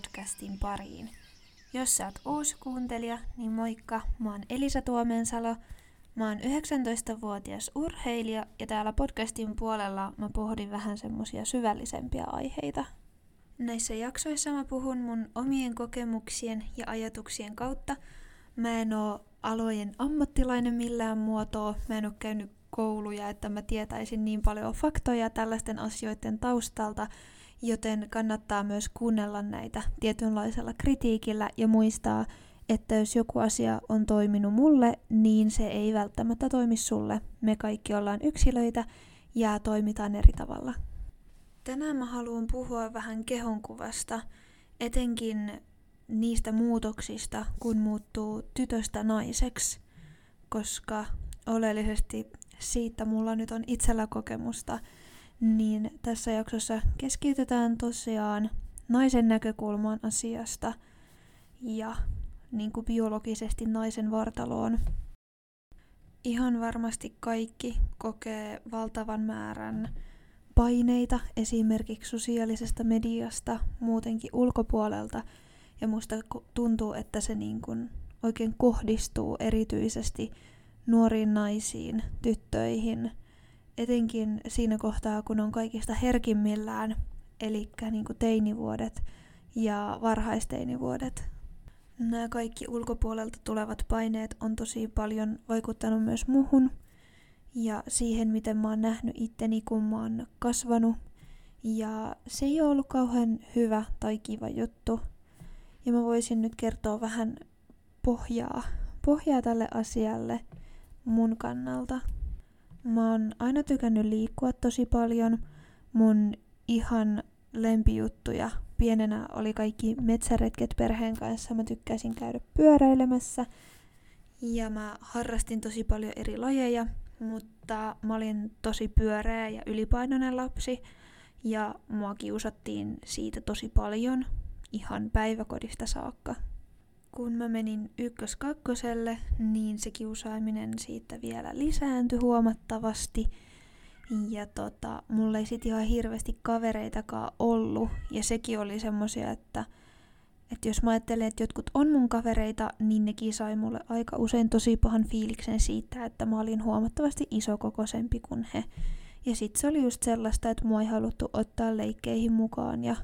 podcastin pariin. Jos sä oot uusi kuuntelija, niin moikka, mä oon Elisa Tuomensalo. Mä oon 19-vuotias urheilija ja täällä podcastin puolella mä pohdin vähän semmosia syvällisempiä aiheita. Näissä jaksoissa mä puhun mun omien kokemuksien ja ajatuksien kautta. Mä en oo alojen ammattilainen millään muotoa, mä en oo käynyt kouluja, että mä tietäisin niin paljon faktoja tällaisten asioiden taustalta, joten kannattaa myös kuunnella näitä tietynlaisella kritiikillä ja muistaa, että jos joku asia on toiminut mulle, niin se ei välttämättä toimi sulle. Me kaikki ollaan yksilöitä ja toimitaan eri tavalla. Tänään mä haluan puhua vähän kehonkuvasta, etenkin niistä muutoksista, kun muuttuu tytöstä naiseksi, koska oleellisesti siitä mulla nyt on itsellä kokemusta – niin tässä jaksossa keskitytään tosiaan naisen näkökulmaan asiasta ja niin kuin biologisesti naisen vartaloon. Ihan varmasti kaikki kokee valtavan määrän paineita esimerkiksi sosiaalisesta mediasta, muutenkin ulkopuolelta, ja musta tuntuu, että se niin kuin oikein kohdistuu erityisesti nuoriin naisiin, tyttöihin – etenkin siinä kohtaa, kun on kaikista herkimmillään, eli niin teinivuodet ja varhaisteinivuodet. Nämä kaikki ulkopuolelta tulevat paineet on tosi paljon vaikuttanut myös muhun ja siihen, miten mä oon nähnyt itteni, kun mä oon kasvanut. Ja se ei ole ollut kauhean hyvä tai kiva juttu. Ja mä voisin nyt kertoa vähän pohjaa, pohjaa tälle asialle mun kannalta. Mä oon aina tykännyt liikkua tosi paljon. Mun ihan lempijuttuja pienenä oli kaikki metsäretket perheen kanssa. Mä tykkäsin käydä pyöräilemässä. Ja mä harrastin tosi paljon eri lajeja, mutta mä olin tosi pyöreä ja ylipainoinen lapsi. Ja mua kiusattiin siitä tosi paljon, ihan päiväkodista saakka kun mä menin ykkös-kakkoselle, niin se kiusaaminen siitä vielä lisääntyi huomattavasti. Ja tota, mulla ei sit ihan hirveästi kavereitakaan ollut. Ja sekin oli semmosia, että, että jos mä ajattelen, että jotkut on mun kavereita, niin nekin sai mulle aika usein tosi pahan fiiliksen siitä, että mä olin huomattavasti isokokoisempi kuin he. Ja sit se oli just sellaista, että mua ei haluttu ottaa leikkeihin mukaan ja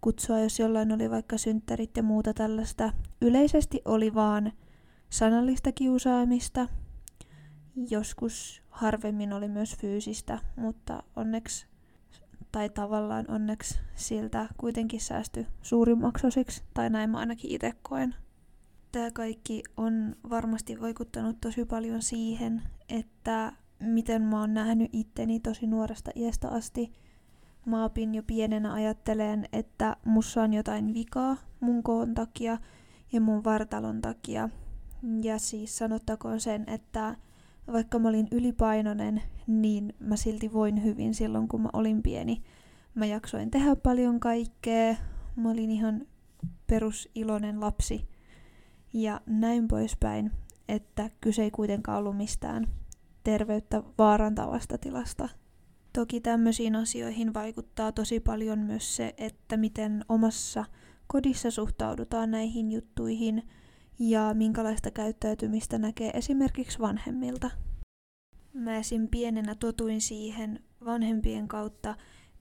kutsua, jos jollain oli vaikka synttärit ja muuta tällaista. Yleisesti oli vaan sanallista kiusaamista. Joskus harvemmin oli myös fyysistä, mutta onneksi tai tavallaan onneksi siltä kuitenkin säästy suurimmaksi osiksi, tai näin mä ainakin itse koen. Tämä kaikki on varmasti vaikuttanut tosi paljon siihen, että miten mä oon nähnyt itteni tosi nuoresta iästä asti – Mä opin jo pienenä ajatteleen, että mussa on jotain vikaa mun koon takia ja mun vartalon takia. Ja siis sanottakoon sen, että vaikka mä olin ylipainoinen, niin mä silti voin hyvin silloin, kun mä olin pieni. Mä jaksoin tehdä paljon kaikkea. Mä olin ihan perusiloinen lapsi. Ja näin poispäin, että kyse ei kuitenkaan ollut mistään terveyttä vaarantavasta tilasta. Toki tämmöisiin asioihin vaikuttaa tosi paljon myös se, että miten omassa kodissa suhtaudutaan näihin juttuihin ja minkälaista käyttäytymistä näkee esimerkiksi vanhemmilta. Mä esim. pienenä totuin siihen vanhempien kautta,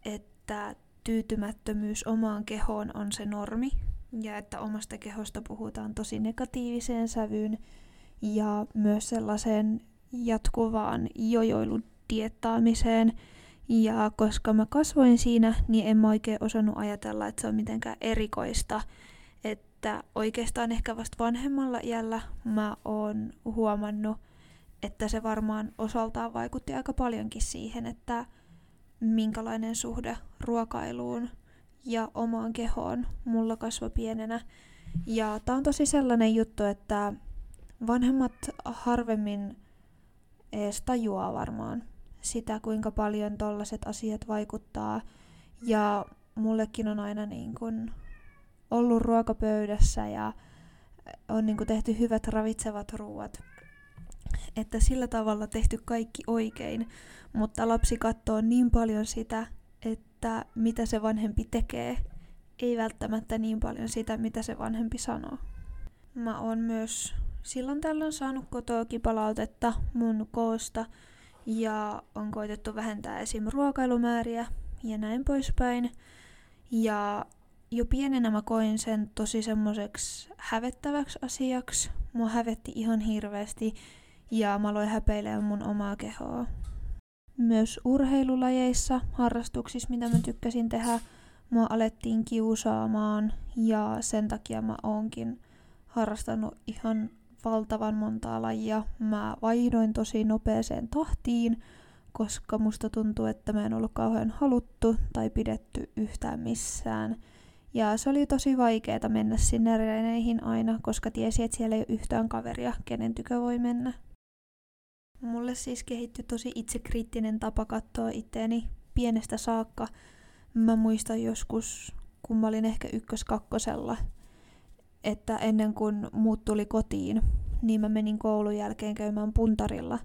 että tyytymättömyys omaan kehoon on se normi ja että omasta kehosta puhutaan tosi negatiiviseen sävyyn ja myös sellaiseen jatkuvaan jojoilun diettaamiseen – ja koska mä kasvoin siinä, niin en mä oikein osannut ajatella, että se on mitenkään erikoista. Että oikeastaan ehkä vasta vanhemmalla iällä mä oon huomannut, että se varmaan osaltaan vaikutti aika paljonkin siihen, että minkälainen suhde ruokailuun ja omaan kehoon mulla kasvoi pienenä. Ja tää on tosi sellainen juttu, että vanhemmat harvemmin edes tajuaa varmaan, sitä, kuinka paljon tollaset asiat vaikuttaa. Ja mullekin on aina niin kun ollut ruokapöydässä ja on niin kun tehty hyvät ravitsevat ruuat. Että sillä tavalla tehty kaikki oikein, mutta lapsi katsoo niin paljon sitä, että mitä se vanhempi tekee ei välttämättä niin paljon sitä, mitä se vanhempi sanoo. Mä oon myös silloin tällöin saanut kotoakin palautetta mun koosta ja on koitettu vähentää esim. ruokailumääriä ja näin poispäin. Ja jo pienenä mä koin sen tosi semmoiseksi hävettäväksi asiaksi. Mua hävetti ihan hirveästi ja mä aloin häpeilemään mun omaa kehoa. Myös urheilulajeissa, harrastuksissa, mitä mä tykkäsin tehdä, mua alettiin kiusaamaan ja sen takia mä oonkin harrastanut ihan valtavan montaa lajia. Mä vaihdoin tosi nopeeseen tahtiin, koska musta tuntuu, että mä en ollut kauhean haluttu tai pidetty yhtään missään. Ja se oli tosi vaikeaa mennä sinne reeneihin aina, koska tiesi, että siellä ei ole yhtään kaveria, kenen tykö voi mennä. Mulle siis kehittyi tosi itsekriittinen tapa katsoa itteeni pienestä saakka. Mä muistan joskus, kun mä olin ehkä ykkös-kakkosella, että ennen kuin muut tuli kotiin, niin mä menin koulun jälkeen käymään puntarilla.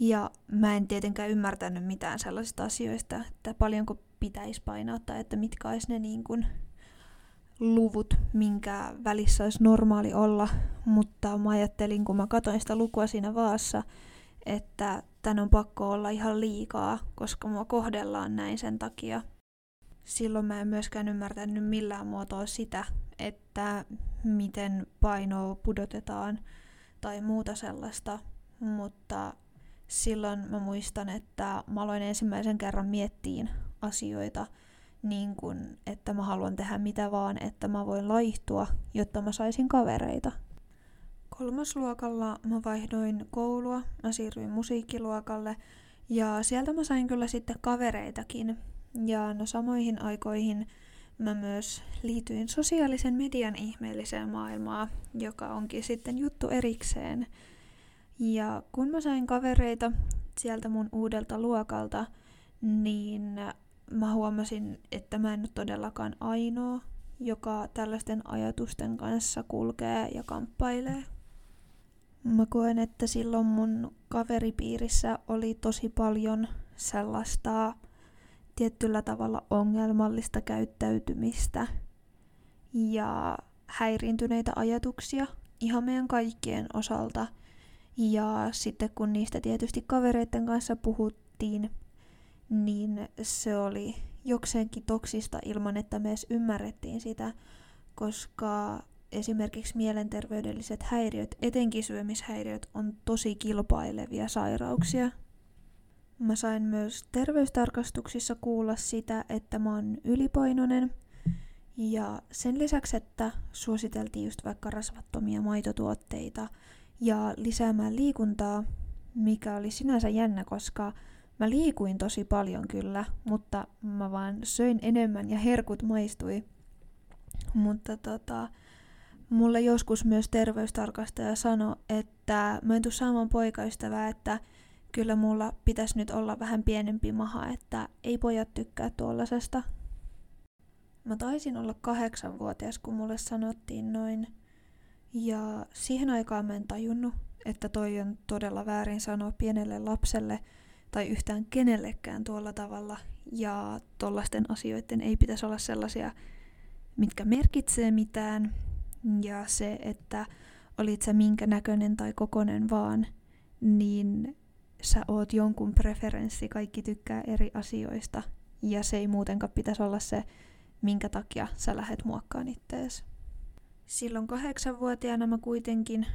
Ja mä en tietenkään ymmärtänyt mitään sellaisista asioista, että paljonko pitäisi painaa tai että mitkä olisi ne niin kuin luvut, minkä välissä olisi normaali olla, mutta mä ajattelin, kun mä katsoin sitä lukua siinä vaassa, että tän on pakko olla ihan liikaa, koska mua kohdellaan näin sen takia. Silloin mä en myöskään ymmärtänyt millään muotoa sitä, että miten painoa pudotetaan tai muuta sellaista, mutta silloin mä muistan, että mä aloin ensimmäisen kerran miettiin asioita niin kuin, että mä haluan tehdä mitä vaan, että mä voin laihtua, jotta mä saisin kavereita. Kolmasluokalla mä vaihdoin koulua, mä siirryin musiikkiluokalle ja sieltä mä sain kyllä sitten kavereitakin. Ja no samoihin aikoihin mä myös liityin sosiaalisen median ihmeelliseen maailmaan, joka onkin sitten juttu erikseen. Ja kun mä sain kavereita sieltä mun uudelta luokalta, niin mä huomasin, että mä en ole todellakaan ainoa, joka tällaisten ajatusten kanssa kulkee ja kamppailee. Mä koen, että silloin mun kaveripiirissä oli tosi paljon sellaista tietyllä tavalla ongelmallista käyttäytymistä ja häiriintyneitä ajatuksia ihan meidän kaikkien osalta. Ja sitten kun niistä tietysti kavereiden kanssa puhuttiin, niin se oli jokseenkin toksista ilman, että me edes ymmärrettiin sitä, koska esimerkiksi mielenterveydelliset häiriöt, etenkin syömishäiriöt, on tosi kilpailevia sairauksia. Mä sain myös terveystarkastuksissa kuulla sitä, että mä oon ylipainoinen. Ja sen lisäksi, että suositeltiin just vaikka rasvattomia maitotuotteita ja lisäämään liikuntaa, mikä oli sinänsä jännä, koska mä liikuin tosi paljon kyllä, mutta mä vaan söin enemmän ja herkut maistui. Mutta tota, mulle joskus myös terveystarkastaja sanoi, että mä en tuu saamaan poikaystävää, että kyllä mulla pitäisi nyt olla vähän pienempi maha, että ei pojat tykkää tuollaisesta. Mä taisin olla kahdeksanvuotias, kun mulle sanottiin noin. Ja siihen aikaan mä en tajunnut, että toi on todella väärin sanoa pienelle lapselle tai yhtään kenellekään tuolla tavalla. Ja tollasten asioiden ei pitäisi olla sellaisia, mitkä merkitsee mitään. Ja se, että olit sä minkä näköinen tai kokonen vaan, niin sä oot jonkun preferenssi, kaikki tykkää eri asioista, ja se ei muutenkaan pitäisi olla se, minkä takia sä lähet muokkaan ittees. Silloin kahdeksanvuotiaana mä kuitenkin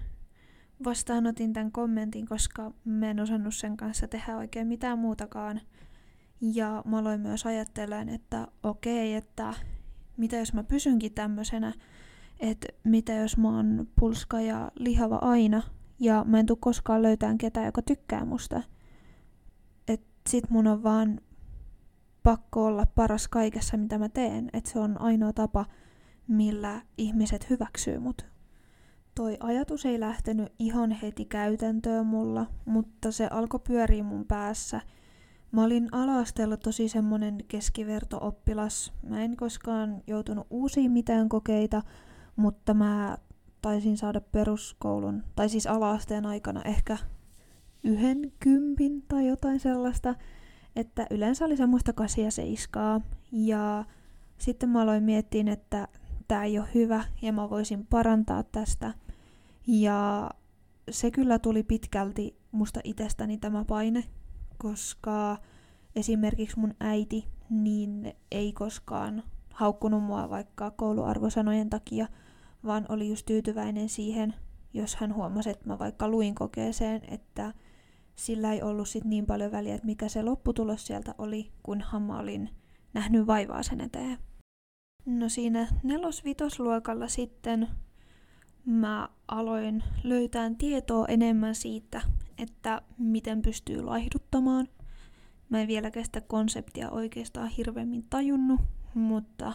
vastaanotin tämän kommentin, koska mä en osannut sen kanssa tehdä oikein mitään muutakaan. Ja mä aloin myös ajattelemaan, että okei, että mitä jos mä pysynkin tämmöisenä, että mitä jos mä oon pulska ja lihava aina, ja mä en tuu koskaan löytään ketään, joka tykkää musta. Et sit mun on vaan pakko olla paras kaikessa, mitä mä teen. Et se on ainoa tapa, millä ihmiset hyväksyy mut. Toi ajatus ei lähtenyt ihan heti käytäntöön mulla, mutta se alkoi pyöriä mun päässä. Mä olin ala tosi semmonen keskiverto-oppilas. Mä en koskaan joutunut uusiin mitään kokeita, mutta mä taisin saada peruskoulun, tai siis alaasteen aikana ehkä yhden kympin tai jotain sellaista, että yleensä oli semmoista kasia seiskaa. Ja Sitten mä aloin miettiä, että tämä ei ole hyvä ja mä voisin parantaa tästä. Ja se kyllä tuli pitkälti musta itsestäni tämä paine, koska esimerkiksi mun äiti niin ei koskaan haukkunut mua vaikka kouluarvosanojen takia, vaan oli just tyytyväinen siihen, jos hän huomasi, että mä vaikka luin kokeeseen, että sillä ei ollut sit niin paljon väliä, että mikä se lopputulos sieltä oli, kunhan mä olin nähnyt vaivaa sen eteen. No siinä nelos-vitosluokalla sitten mä aloin löytää tietoa enemmän siitä, että miten pystyy laihduttamaan. Mä en vieläkään sitä konseptia oikeastaan hirveämmin tajunnut, mutta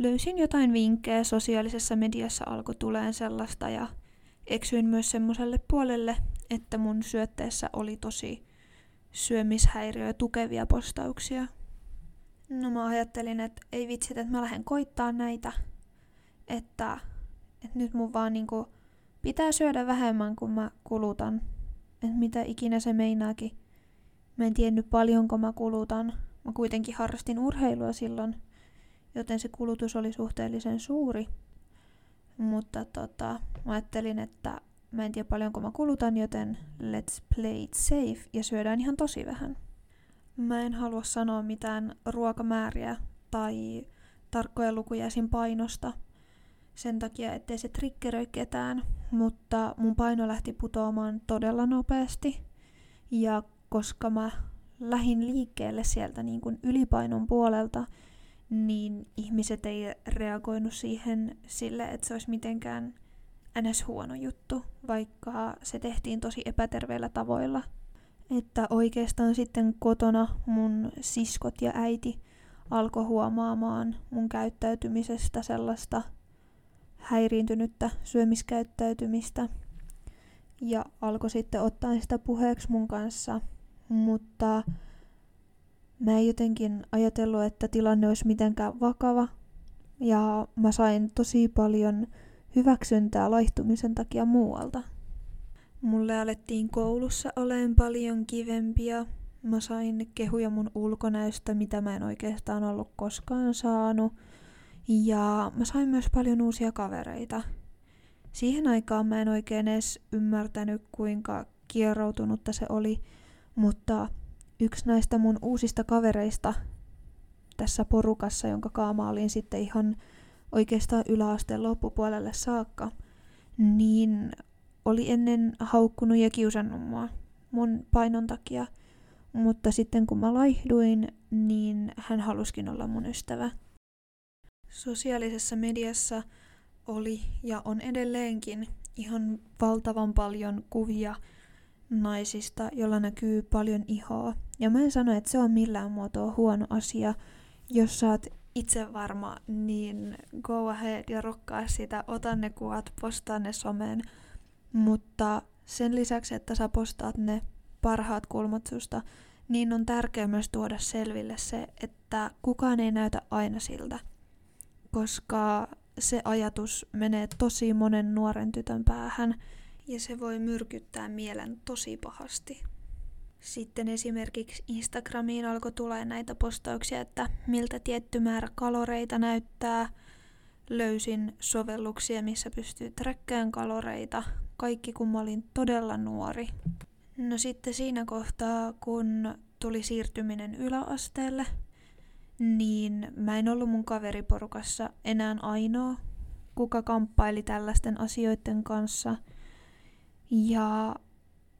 löysin jotain vinkkejä sosiaalisessa mediassa alkoi tuleen sellaista ja eksyin myös semmoiselle puolelle, että mun syötteessä oli tosi syömishäiriöä tukevia postauksia. No mä ajattelin, että ei vitsit, että mä lähden koittaa näitä, että, että nyt mun vaan niinku pitää syödä vähemmän kuin mä kulutan. Että mitä ikinä se meinaakin. Mä en tiennyt paljonko mä kulutan. Mä kuitenkin harrastin urheilua silloin, joten se kulutus oli suhteellisen suuri. Mutta tota, mä ajattelin, että mä en tiedä paljonko mä kulutan, joten let's play it safe ja syödään ihan tosi vähän. Mä en halua sanoa mitään ruokamääriä tai tarkkoja lukuja esim. painosta sen takia, ettei se triggeröi ketään, mutta mun paino lähti putoamaan todella nopeasti. Ja koska mä lähin liikkeelle sieltä niin kuin ylipainon puolelta, niin ihmiset ei reagoinut siihen sille, että se olisi mitenkään ns. huono juttu, vaikka se tehtiin tosi epäterveillä tavoilla. Että oikeastaan sitten kotona mun siskot ja äiti alkoi huomaamaan mun käyttäytymisestä sellaista häiriintynyttä syömiskäyttäytymistä ja alkoi sitten ottaa sitä puheeksi mun kanssa, mutta mä en jotenkin ajatellut, että tilanne olisi mitenkään vakava ja mä sain tosi paljon hyväksyntää laihtumisen takia muualta. Mulle alettiin koulussa oleen paljon kivempia. Mä sain kehuja mun ulkonäöstä, mitä mä en oikeastaan ollut koskaan saanut. Ja mä sain myös paljon uusia kavereita. Siihen aikaan mä en oikein edes ymmärtänyt, kuinka kieroutunutta se oli, mutta yksi näistä mun uusista kavereista tässä porukassa, jonka kaama olin sitten ihan oikeastaan yläasteen loppupuolelle saakka, niin oli ennen haukkunut ja kiusannut mua mun painon takia. Mutta sitten kun mä laihduin, niin hän haluskin olla mun ystävä. Sosiaalisessa mediassa oli ja on edelleenkin ihan valtavan paljon kuvia naisista, jolla näkyy paljon ihoa. Ja mä en sano, että se on millään muotoa huono asia, jos sä oot itse varma, niin go ahead ja rokkaa sitä, ota ne kuvat, postaa ne someen. Mutta sen lisäksi, että sä postaat ne parhaat kulmat susta, niin on tärkeää myös tuoda selville se, että kukaan ei näytä aina siltä. Koska se ajatus menee tosi monen nuoren tytön päähän ja se voi myrkyttää mielen tosi pahasti. Sitten esimerkiksi Instagramiin alkoi tulla näitä postauksia, että miltä tietty määrä kaloreita näyttää. Löysin sovelluksia, missä pystyy träkkään kaloreita. Kaikki kun mä olin todella nuori. No sitten siinä kohtaa, kun tuli siirtyminen yläasteelle, niin mä en ollut mun kaveriporukassa enää ainoa, kuka kamppaili tällaisten asioiden kanssa. Ja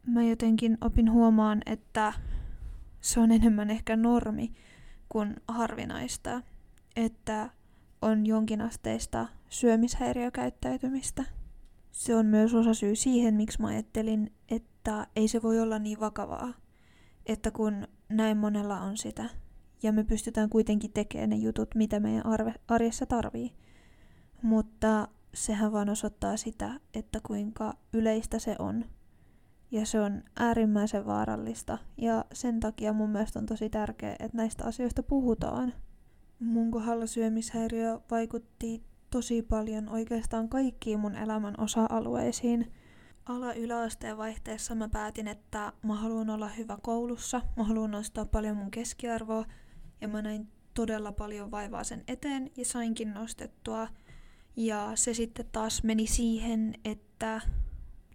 mä jotenkin opin huomaan, että se on enemmän ehkä normi kuin harvinaista, että on jonkinasteista syömishäiriökäyttäytymistä. Se on myös osa syy siihen, miksi mä ajattelin, että ei se voi olla niin vakavaa, että kun näin monella on sitä, ja me pystytään kuitenkin tekemään ne jutut, mitä meidän arve, arjessa tarvii. Mutta sehän vaan osoittaa sitä, että kuinka yleistä se on ja se on äärimmäisen vaarallista. Ja sen takia mun mielestä on tosi tärkeää, että näistä asioista puhutaan. Mun kohdalla syömishäiriö vaikutti tosi paljon oikeastaan kaikkiin mun elämän osa-alueisiin. Ala-yläasteen vaihteessa mä päätin, että mä haluan olla hyvä koulussa, mä haluan nostaa paljon mun keskiarvoa ja mä näin todella paljon vaivaa sen eteen ja sainkin nostettua. Ja se sitten taas meni siihen, että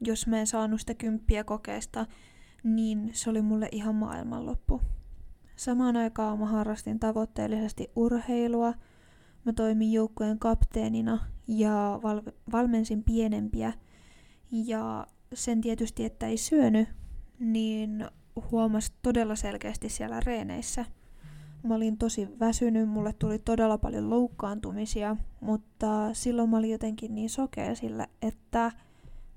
jos mä en saanut sitä kymppiä kokeesta, niin se oli mulle ihan maailmanloppu. Samaan aikaan mä harrastin tavoitteellisesti urheilua. Mä toimin joukkueen kapteenina ja val- valmensin pienempiä. Ja sen tietysti, että ei syönyt, niin huomasi todella selkeästi siellä reeneissä. Mä olin tosi väsynyt, mulle tuli todella paljon loukkaantumisia, mutta silloin mä olin jotenkin niin sokea sille, että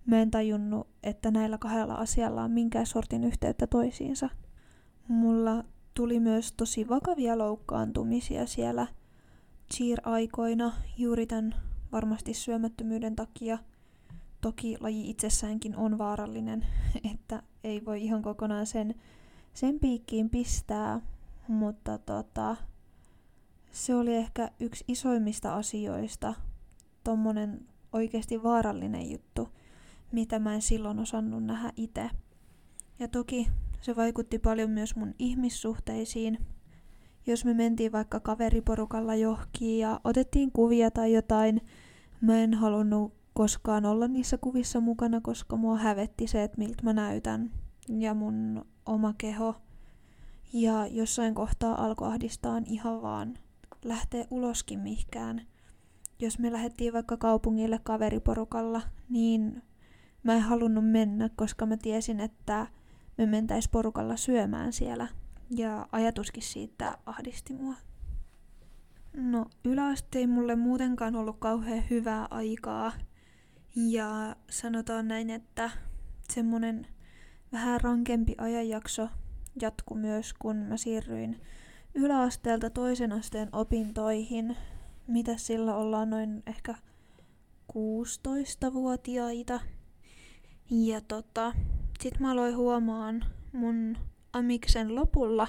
mä en tajunnut, että näillä kahdella asialla on minkään sortin yhteyttä toisiinsa. Mulla tuli myös tosi vakavia loukkaantumisia siellä cheer-aikoina juuri tämän varmasti syömättömyyden takia. Toki laji itsessäänkin on vaarallinen, että ei voi ihan kokonaan sen, sen piikkiin pistää, mutta tota, se oli ehkä yksi isoimmista asioista, tommonen oikeasti vaarallinen juttu, mitä mä en silloin osannut nähdä itse. Ja toki se vaikutti paljon myös mun ihmissuhteisiin. Jos me mentiin vaikka kaveriporukalla johonkin ja otettiin kuvia tai jotain, mä en halunnut koskaan olla niissä kuvissa mukana, koska mua hävetti se, että miltä mä näytän ja mun oma keho. Ja jossain kohtaa alkoi ahdistaa ihan vaan lähteä uloskin mihkään. Jos me lähdettiin vaikka kaupungille kaveriporukalla, niin mä en halunnut mennä, koska mä tiesin, että me mentäis porukalla syömään siellä. Ja ajatuskin siitä ahdisti mua. No, yläaste ei mulle muutenkaan ollut kauhean hyvää aikaa. Ja sanotaan näin, että semmonen vähän rankempi ajanjakso jatku myös, kun mä siirryin yläasteelta toisen asteen opintoihin. Mitä sillä ollaan noin ehkä 16-vuotiaita. Ja tota, sit mä aloin huomaan mun amiksen lopulla,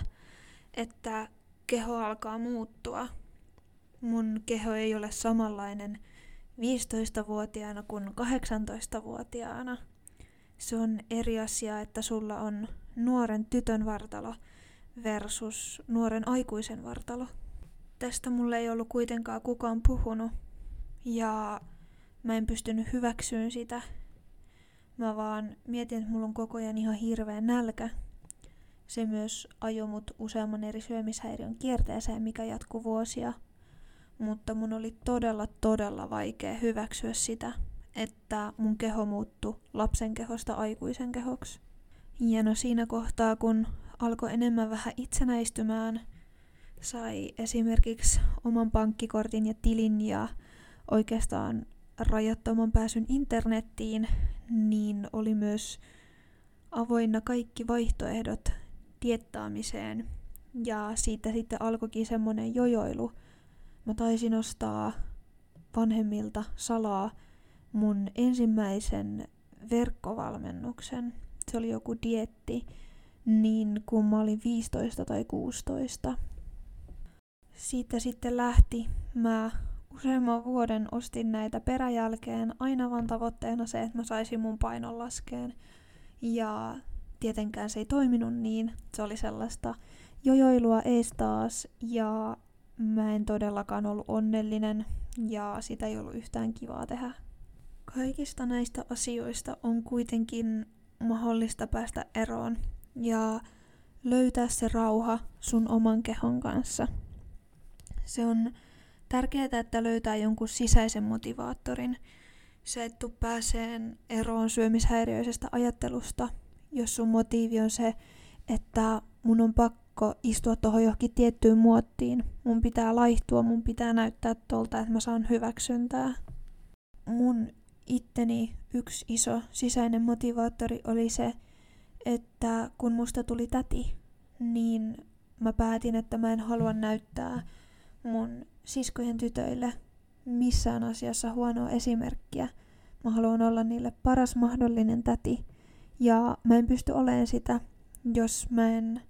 että keho alkaa muuttua. Mun keho ei ole samanlainen 15-vuotiaana kuin 18-vuotiaana. Se on eri asia, että sulla on nuoren tytön vartalo versus nuoren aikuisen vartalo. Tästä mulle ei ollut kuitenkaan kukaan puhunut ja mä en pystynyt hyväksyyn sitä. Mä vaan mietin, että mulla on koko ajan ihan hirveä nälkä. Se myös ajoi mut useamman eri syömishäiriön kierteeseen, mikä jatkuu vuosia. Mutta mun oli todella, todella vaikea hyväksyä sitä, että mun keho muuttui lapsen kehosta aikuisen kehoksi. Ja no siinä kohtaa, kun alkoi enemmän vähän itsenäistymään, sai esimerkiksi oman pankkikortin ja tilin ja oikeastaan rajattoman pääsyn internettiin, niin oli myös avoinna kaikki vaihtoehdot tiettaamiseen. Ja siitä sitten alkoikin semmoinen jojoilu. Mä taisin ostaa vanhemmilta salaa mun ensimmäisen verkkovalmennuksen. Se oli joku dietti, niin kun mä olin 15 tai 16. Siitä sitten lähti. Mä useamman vuoden ostin näitä peräjälkeen aina vaan tavoitteena se, että mä saisin mun painon laskeen. Ja tietenkään se ei toiminut niin. Se oli sellaista jojoilua ees taas ja mä en todellakaan ollut onnellinen ja sitä ei ollut yhtään kivaa tehdä. Kaikista näistä asioista on kuitenkin mahdollista päästä eroon ja löytää se rauha sun oman kehon kanssa. Se on tärkeää, että löytää jonkun sisäisen motivaattorin. Se, et tuu pääseen eroon syömishäiriöisestä ajattelusta, jos sun motiivi on se, että mun on pakko istua tuohon johonkin tiettyyn muottiin. Mun pitää laihtua, mun pitää näyttää tolta, että mä saan hyväksyntää. Itteni yksi iso sisäinen motivaattori oli se, että kun musta tuli täti, niin mä päätin, että mä en halua näyttää mun siskojen tytöille missään asiassa huonoa esimerkkiä. Mä haluan olla niille paras mahdollinen täti. Ja mä en pysty olemaan sitä, jos mä en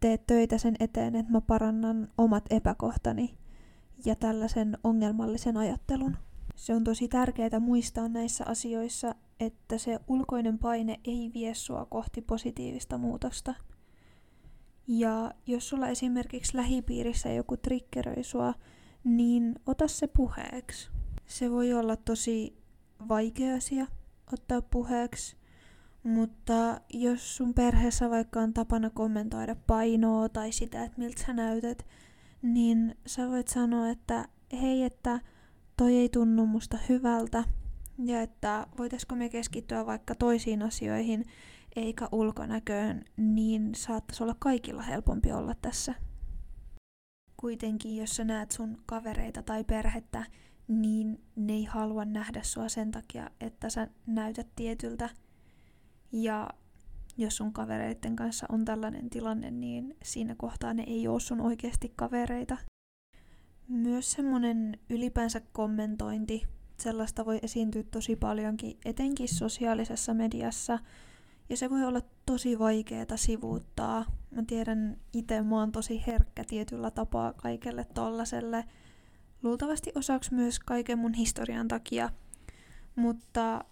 tee töitä sen eteen, että mä parannan omat epäkohtani ja tällaisen ongelmallisen ajattelun. Se on tosi tärkeää muistaa näissä asioissa, että se ulkoinen paine ei vie sua kohti positiivista muutosta. Ja jos sulla esimerkiksi lähipiirissä joku triggeröi sua, niin ota se puheeksi. Se voi olla tosi vaikea asia ottaa puheeksi, mutta jos sun perheessä vaikka on tapana kommentoida painoa tai sitä, että miltä sä näytät, niin sä voit sanoa, että hei, että toi ei tunnu musta hyvältä ja että voitaisiko me keskittyä vaikka toisiin asioihin eikä ulkonäköön, niin saattaisi olla kaikilla helpompi olla tässä. Kuitenkin, jos sä näet sun kavereita tai perhettä, niin ne ei halua nähdä sua sen takia, että sä näytät tietyltä. Ja jos sun kavereiden kanssa on tällainen tilanne, niin siinä kohtaa ne ei ole sun oikeasti kavereita. Myös semmonen ylipäänsä kommentointi, sellaista voi esiintyä tosi paljonkin, etenkin sosiaalisessa mediassa. Ja se voi olla tosi vaikeeta sivuuttaa. Mä tiedän itse, mä oon tosi herkkä tietyllä tapaa kaikelle tollaselle. Luultavasti osaksi myös kaiken mun historian takia. Mutta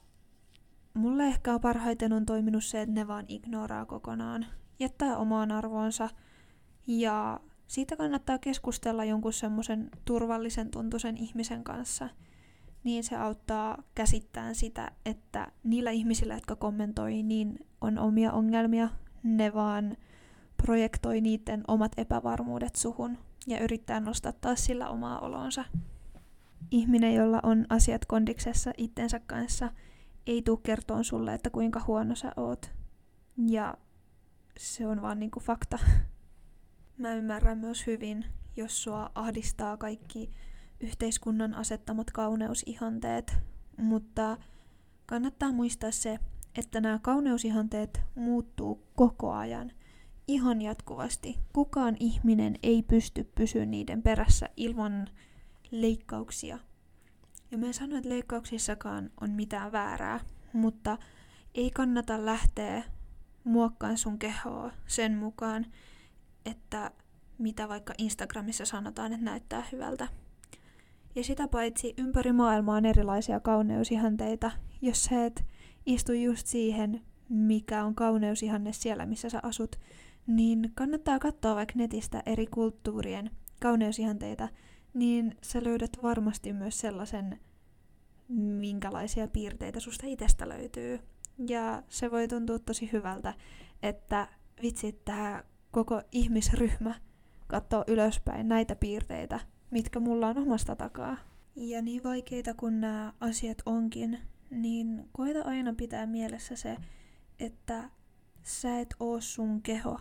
mulle ehkä parhaiten on toiminut se, että ne vaan ignoraa kokonaan. Jättää omaan arvoonsa. Ja siitä kannattaa keskustella jonkun semmoisen turvallisen tuntuisen ihmisen kanssa. Niin se auttaa käsittämään sitä, että niillä ihmisillä, jotka kommentoi, niin on omia ongelmia. Ne vaan projektoi niiden omat epävarmuudet suhun ja yrittää nostattaa sillä omaa olonsa. Ihminen, jolla on asiat kondiksessa itsensä kanssa, ei tule kertoon sulle, että kuinka huono sä oot. Ja se on vaan niinku fakta. Mä ymmärrän myös hyvin, jos sua ahdistaa kaikki yhteiskunnan asettamat kauneusihanteet, mutta kannattaa muistaa se, että nämä kauneusihanteet muuttuu koko ajan, ihan jatkuvasti. Kukaan ihminen ei pysty pysyä niiden perässä ilman leikkauksia. Ja mä en sano, että leikkauksissakaan on mitään väärää, mutta ei kannata lähteä muokkaan sun kehoa sen mukaan, että mitä vaikka Instagramissa sanotaan, että näyttää hyvältä. Ja sitä paitsi ympäri maailmaa on erilaisia kauneusihanteita. Jos sä et istu just siihen, mikä on kauneusihanne siellä, missä sä asut, niin kannattaa katsoa vaikka netistä eri kulttuurien kauneusihanteita, niin sä löydät varmasti myös sellaisen, minkälaisia piirteitä susta itsestä löytyy. Ja se voi tuntua tosi hyvältä, että vitsi, tämä koko ihmisryhmä katsoo ylöspäin näitä piirteitä, mitkä mulla on omasta takaa. Ja niin vaikeita kuin nämä asiat onkin, niin koita aina pitää mielessä se, että sä et oo sun keho.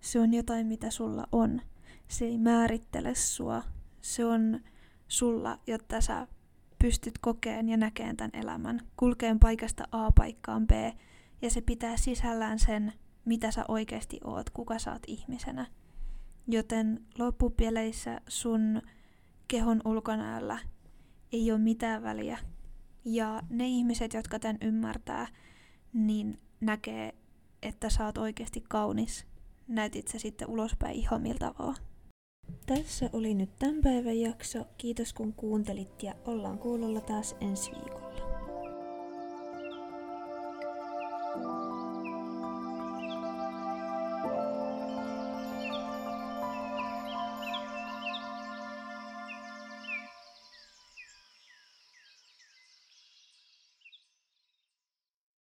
Se on jotain, mitä sulla on. Se ei määrittele sua. Se on sulla, jotta sä pystyt kokeen ja näkeen tämän elämän, kulkeen paikasta A paikkaan B, ja se pitää sisällään sen, mitä sä oikeasti oot, kuka sä oot ihmisenä. Joten loppupeleissä sun kehon ulkonäöllä ei ole mitään väliä. Ja ne ihmiset, jotka tämän ymmärtää, niin näkee, että sä oot oikeasti kaunis. Näytit sä sitten ulospäin ihan miltä vaan. Tässä oli nyt tämän päivän jakso. Kiitos kun kuuntelit ja ollaan kuulolla taas ensi viikolla.